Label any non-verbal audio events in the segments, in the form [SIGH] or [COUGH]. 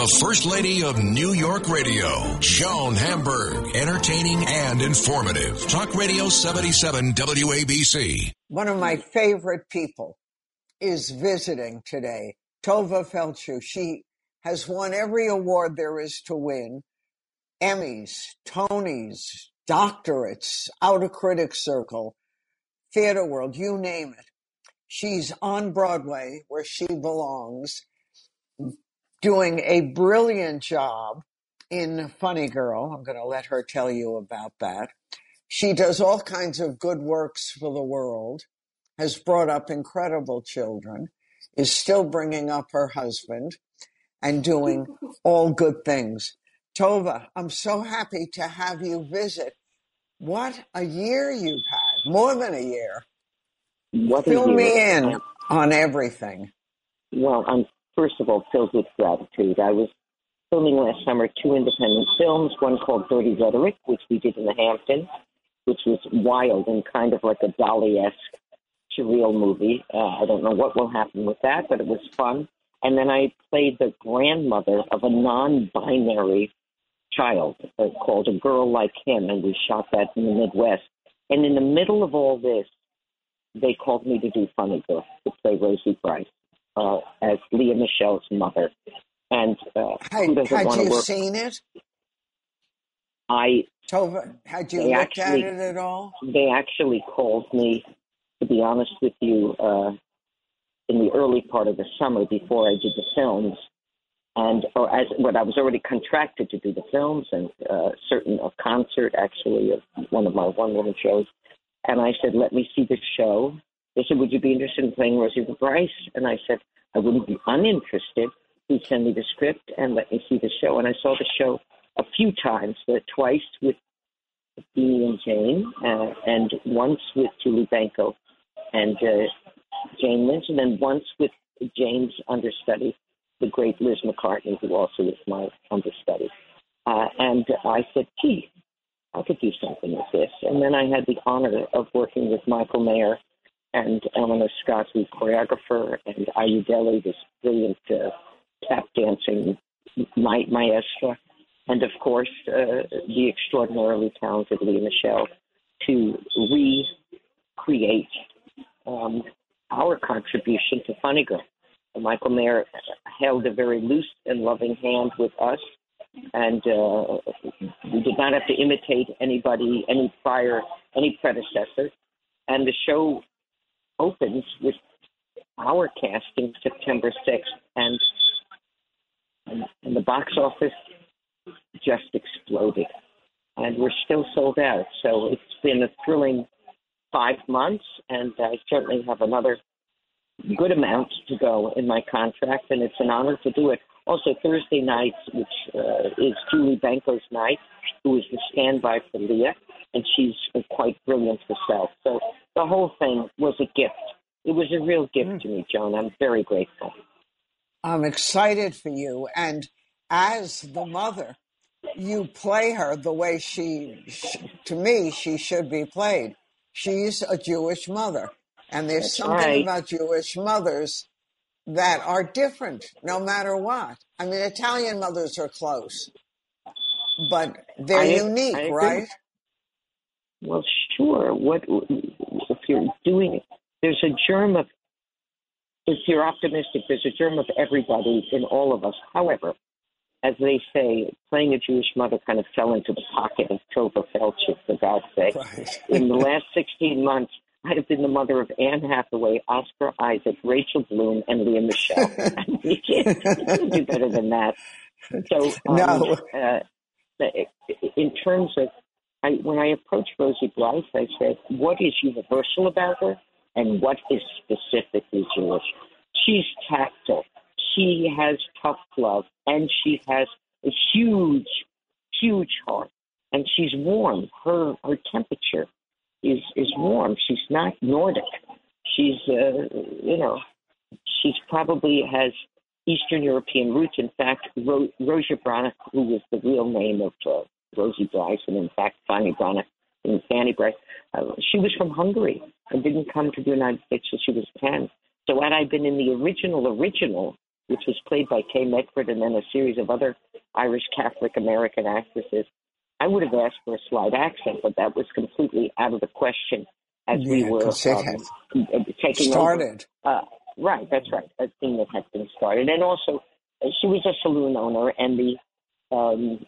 the First Lady of New York Radio, Joan Hamburg. Entertaining and informative. Talk Radio 77 WABC. One of my favorite people is visiting today, Tovah Feldshuh. She has won every award there is to win Emmys, Tonys, doctorates, Outer Critics Circle, Theater World, you name it. She's on Broadway where she belongs, doing a brilliant job in Funny Girl. I'm going to let her tell you about that. She does all kinds of good works for the world, has brought up incredible children, is still bringing up her husband, and doing all good things. Tovah, I'm so happy to have you visit. What a year you've had, more than a year. What a Fill me in on everything. Well, I'm first of all filled with gratitude. I was filming last summer two independent films, one called Dirty Rhetoric, which we did in the Hamptons, which was wild and kind of like a Dali-esque surreal movie. Uh, I don't know what will happen with that, but it was fun. And then I played the grandmother of a non-binary child uh, called A Girl Like Him, and we shot that in the Midwest. And in the middle of all this, they called me to do Funny Girl, to play Rosie Brice uh, as Lea Michele's mother. And uh, Had, doesn't had want to you work? seen it? I Tovah, had you looked actually- at it at all? they actually called me, to be honest with you, uh, in the early part of the summer before I did the films, and or as when I was already contracted to do the films and uh, certain a concert actually of one of my one woman shows, and I said, "Let me see the show." They said, "Would you be interested in playing Rosie the Brice?" And I said, "I wouldn't be uninterested. Please send me the script and let me see the show." And I saw the show a few times, uh, twice with Beanie and Jane, uh, and once with Julie Benko and uh, Jane Lynch, and then once with Jane's understudy, the great Liz McCartney, who also is my understudy. Uh, and I said, gee, I could do something with this. And then I had the honor of working with Michael Mayer and Ellenore Scott, the choreographer, and Ayodele, this brilliant uh, tap dancing ma- maestra, and of course, uh, the extraordinarily talented Lea Michele to recreate um, our contribution to Funny Girl. Michael Mayer held a very loose and loving hand with us, and uh, we did not have to imitate anybody, any prior, any predecessor. And the show opens with our casting September 6th, and, and, and the box office just exploded. And we're still sold out. So it's been a thrilling five months, and I certainly have another good amount to go in my contract, and it's an honor to do it. Also, Thursday nights, which uh, is Julie Benko's night, who is the standby for Lea, and she's quite brilliant herself. So the whole thing was a gift. It was a real gift hmm. to me, Joan. I'm very grateful. I'm excited for you. And as the mother, you play her the way she, sh to me, she should be played. She's a Jewish mother. And there's That's something right. about Jewish mothers that are different no matter what. I mean, Italian mothers are close, but they're I- unique, I right? Well, sure. What you're doing it? There's a germ of. If you're optimistic, there's a germ of everybody in all of us. However, as they say, playing a Jewish mother kind of fell into the pocket of Tovah Feldshuh, for God's sake. Right. In the last 16 months, I have been the mother of Anne Hathaway, Oscar Isaac, Rachel Bloom, and Lea Michele. [LAUGHS] you, can't, you can't do better than that. So, um, No. uh, in terms of, I, when I approached Rosie Brice, I said, what is universal about her and what is specifically Jewish? She's tactile. She has tough love and she has a huge, huge heart and she's warm. Her, her temperature is, is warm. She's not Nordic. She's, uh, you know, she's probably has Eastern European roots. In fact, Ro- Rosia who was the real name of uh, Rosie Brice, and in fact, Fanny Branach and Fanny Brice, uh, she was from Hungary and didn't come to the United States till she was 10. So had I been in the original, original which was played by Kay Medford and then a series of other Irish Catholic American actresses, I would have asked for a slight accent, but that was completely out of the question as Yeah, we were um, taking over. started. Uh, right, that's right. A thing that had been started, and also uh, she was a saloon owner, and the um,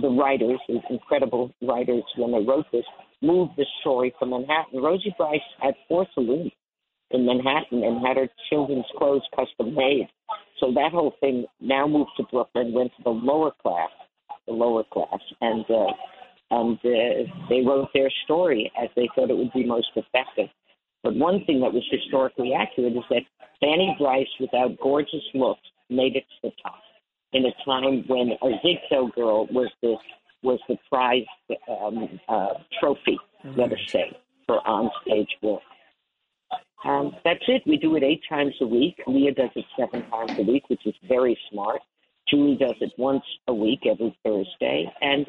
the writers, the incredible writers, when they wrote this, moved the story from Manhattan. Rosie Brice had four saloons in Manhattan and had her children's clothes custom made. So that whole thing now moved to Brooklyn, went to the lower class, the lower class, and uh, and uh, they wrote their story as they thought it would be most effective. But one thing that was historically accurate is that Fanny Brice, without gorgeous looks, made it to the top in a time when a Ziegfeld girl was the was the prize um, uh, trophy, let us say, for on-stage work. Um, that's it. We do it eight times a week. Lea does it seven times a week, which is very smart. Julie does it once a week, every Thursday. And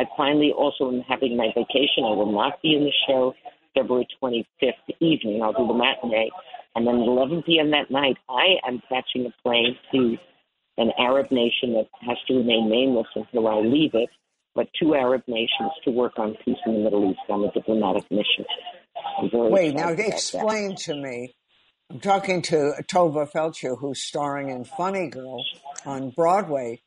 I finally also am having my vacation. I will not be in the show February 25th evening. I'll do the matinee. And then at 11 p.m. that night, I am catching a plane to an Arab nation that has to remain nameless until I leave it, but two Arab nations to work on peace in the Middle East on a diplomatic mission. Wait, now about that. explain to me. I'm talking to Tovah Feldshuh, who's starring in Funny Girl on Broadway,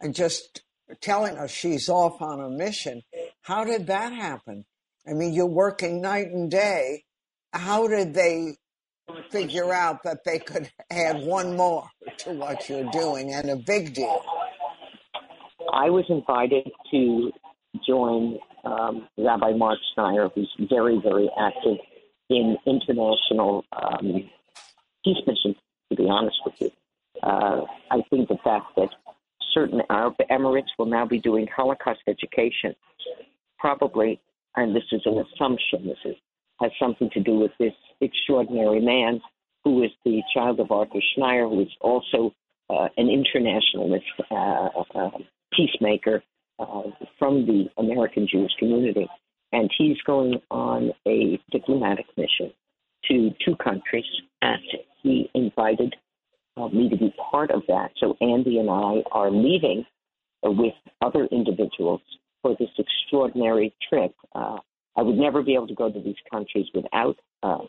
and just telling us she's off on a mission. How did that happen? I mean, you're working night and day. How did they figure out that they could add one more to what you're doing and a big deal? I was invited to join um, Rabbi Marc Schneier, who's very, very active in international um, peace missions, to be honest with you. Uh, I think the fact that certain Arab Emirates will now be doing Holocaust education, probably, and this is an assumption, this is, has something to do with this extraordinary man who is the child of Arthur Schneier, who is also uh, an internationalist uh, uh, peacemaker uh, from the American Jewish community. And he's going on a diplomatic mission to two countries. And he invited uh, me to be part of that. So Andy and I are leaving uh, with other individuals for this extraordinary trip. I would never be able to go to these countries without uh,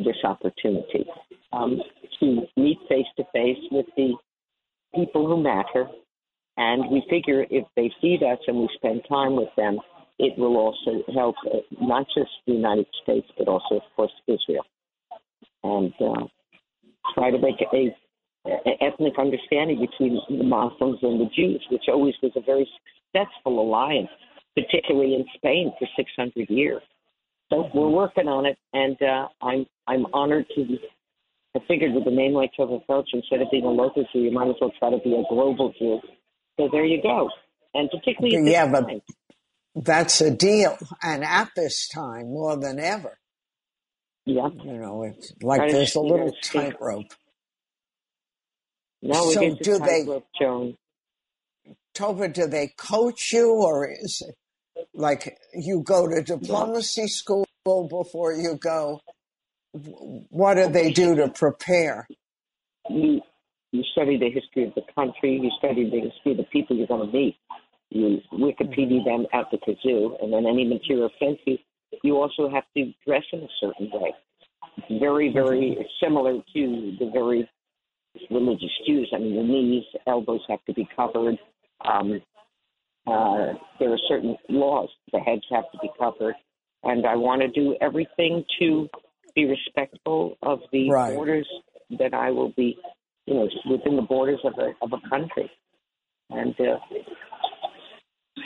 this opportunity um, to meet face to face with the people who matter. And we figure if they feed us and we spend time with them, it will also help uh, not just the United States, but also, of course, Israel. And uh, try to make a ethnic understanding between the Muslims and the Jews, which always was a very successful alliance, particularly in Spain for 600 years. So we're working on it, and uh, I'm I'm honored to. Be, I figured with a name like Tovah Feldshuh, instead of being a local Jew, you might as well try to be a global Jew. So there you go. And particularly Yeah, but time, that's a deal. And at this time, more than ever, yeah. you know, it's like there's a little tightrope. No, So do they- tightrope, Joan. Tovah, do they coach you, or is it like you go to diplomacy school before you go? What do they do to prepare? You you study the history of the country. You study the history of the people you're going to meet. You Wikipedia them out the kazoo, and then any material offends you. You also have to dress in a certain way. It's very, very similar to the very religious Jews. I mean, the knees, elbows have to be covered. Um, uh, there are certain laws. The heads have to be covered. And I want to do everything to be respectful of the Right. borders that I will be, you know, within the borders of a, of a country. And uh,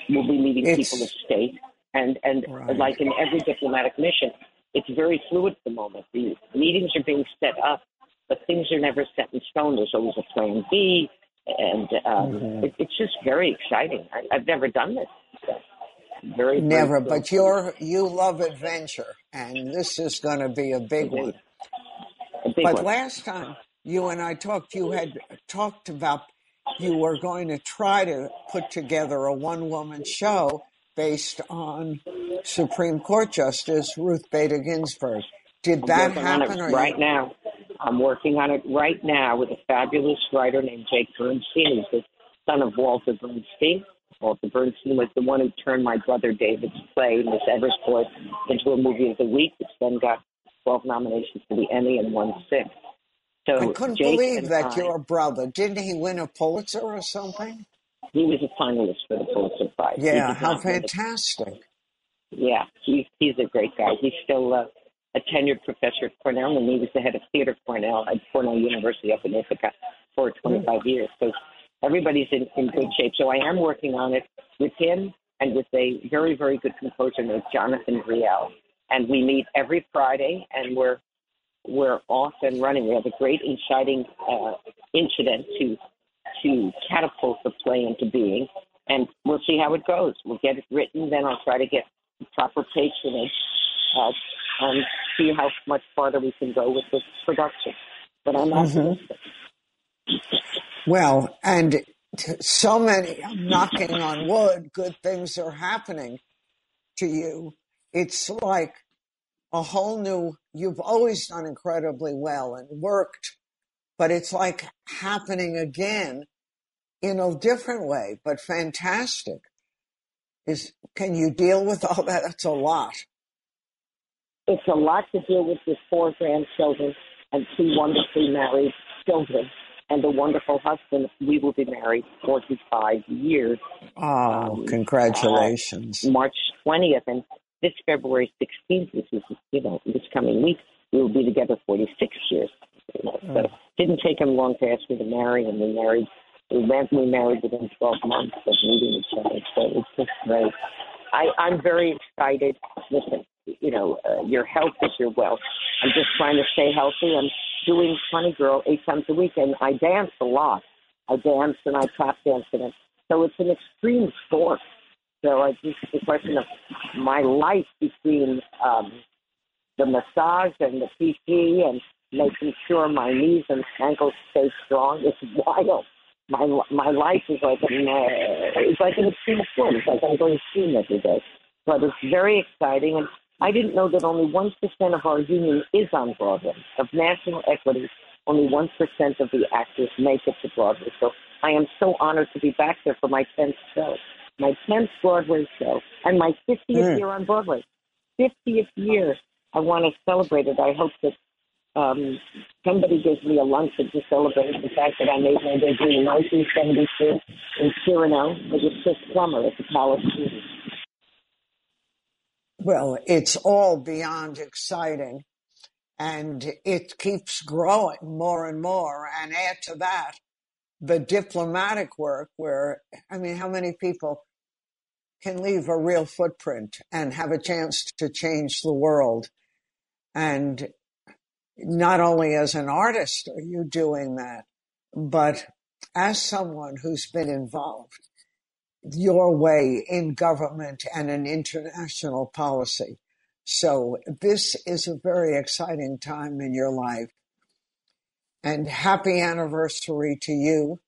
we'll be meeting It's- people of state. And, and Right. like in every diplomatic mission, it's very fluid at the moment. The meetings are being set up, but things are never set in stone. There's always a plan B, and um, Mhm. it, it's just very exciting. I, I've never done this. So very, very Never, thrilled. but you're you love adventure, and this is going to be a big one. a big But one. last time you and I talked, you had talked about you were going to try to put together a one woman show based on Supreme Court Justice Ruth Bader Ginsburg. Did that working on it happen? Or right you, now. I'm working on it right now with a fabulous writer named Jake Bernstein, who's the son of Walter Bernstein. Walter Bernstein was the one who turned my brother David's play, Miss Evers' Boys, into a movie of the week, which then got 12 nominations for the Emmy and won six. So I couldn't Jake believe that I, your brother didn't he win a Pulitzer or something? He was a finalist for the Pulitzer Prize. Yeah, how fantastic! Yeah, he's he's a great guy. He's still uh, a tenured professor at Cornell, and he was the head of theater Cornell at Cornell University up in Ithaca for 25 mm. years. So everybody's in, in good shape. So I am working on it with him and with a very, very good composer named Jonathan Brielle. And we meet every Friday, and we're we're off and running. We have a great inciting uh, incident to to catapult the play into being, and we'll see how it goes. We'll get it written, then I'll try to get proper patronage uh, and see how much farther we can go with this production. But I'm optimistic. Mm-hmm. Well, and so many, I'm knocking on wood, good things are happening to you. It's like a whole new, you've always done incredibly well and worked, but it's like happening again in a different way, but fantastic. Is, can you deal with all that? That's a lot. It's a lot to deal with with four grandchildren and two wonderfully married children and a wonderful husband. We will be married 45 years. Oh, um, congratulations. Uh, March 20th. And this February 16th, which is, you know, this coming week, we will be together 46 years. You know, so it oh. didn't take him long to ask me to marry, and we married. We went, we married within 12 months of meeting each other. So it's just great. I, I'm very excited. Listen, you know, uh, your health is your wealth. I'm just trying to stay healthy. I'm doing Funny Girl eight times a week, and I dance a lot. I dance and I tap dance it. So it's an extreme sport. So I just the question of my life between um, the massage and the PT and making sure my knees and ankles stay strong. It's wild. My my life is like an uh, it's like an extreme sport. It's like I'm going skiing every day. But it's very exciting, and I didn't know that only 1% of our union is on Broadway. Of national equity, only 1% of the actors make it to Broadway. So I am so honored to be back there for my 10th show, my 10th Broadway show, and my 50th mm. year on Broadway. 50th year. I want to celebrate it. I hope that um, somebody gives me a luncheon to celebrate the fact that I made my debut in 1972 in Cyrano as a Chris Plummer at the Palace Theater. Well, it's all beyond exciting and it keeps growing more and more. And add to that the diplomatic work where, I mean, how many people can leave a real footprint and have a chance to change the world? And not only as an artist are you doing that, but as someone who's been involved your way in government and in international policy. So this is a very exciting time in your life. And happy anniversary to you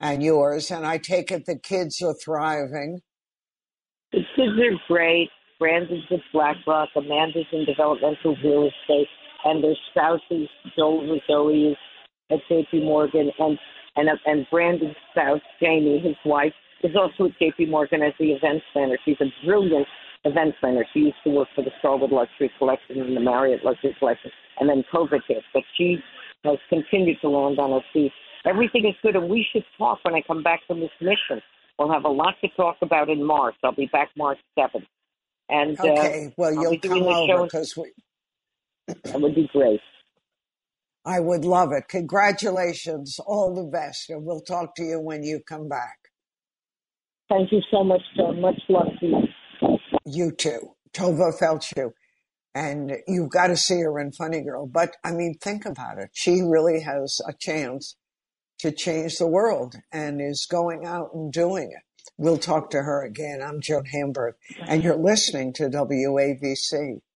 and yours. And I take it the kids are thriving. The kids are great. Brandon's at BlackRock, Amanda's in developmental real estate, and their spouses, Joel Zoe is at JP Morgan, and, and, and Brandon's spouse, Jamie, his wife, is also at JP Morgan as the event planner. She's a brilliant event planner. She used to work for the Starwood Luxury Collection and the Marriott Luxury Collection, and then COVID hit. But she has continued to land on her feet. Everything is good, and we should talk when I come back from this mission. We'll have a lot to talk about in March. I'll be back March 7th. And, uh, okay, uh, well, you'll come over because we. that would be great. I would love it. Congratulations. All the best. And we'll talk to you when you come back. Thank you so much, sir. Much love to you. You too. Tovah Feldshuh. And you've got to see her in Funny Girl. But I mean, think about it. She really has a chance to change the world and is going out and doing it. We'll talk to her again. I'm Joan Hamburg, and you're listening to WABC.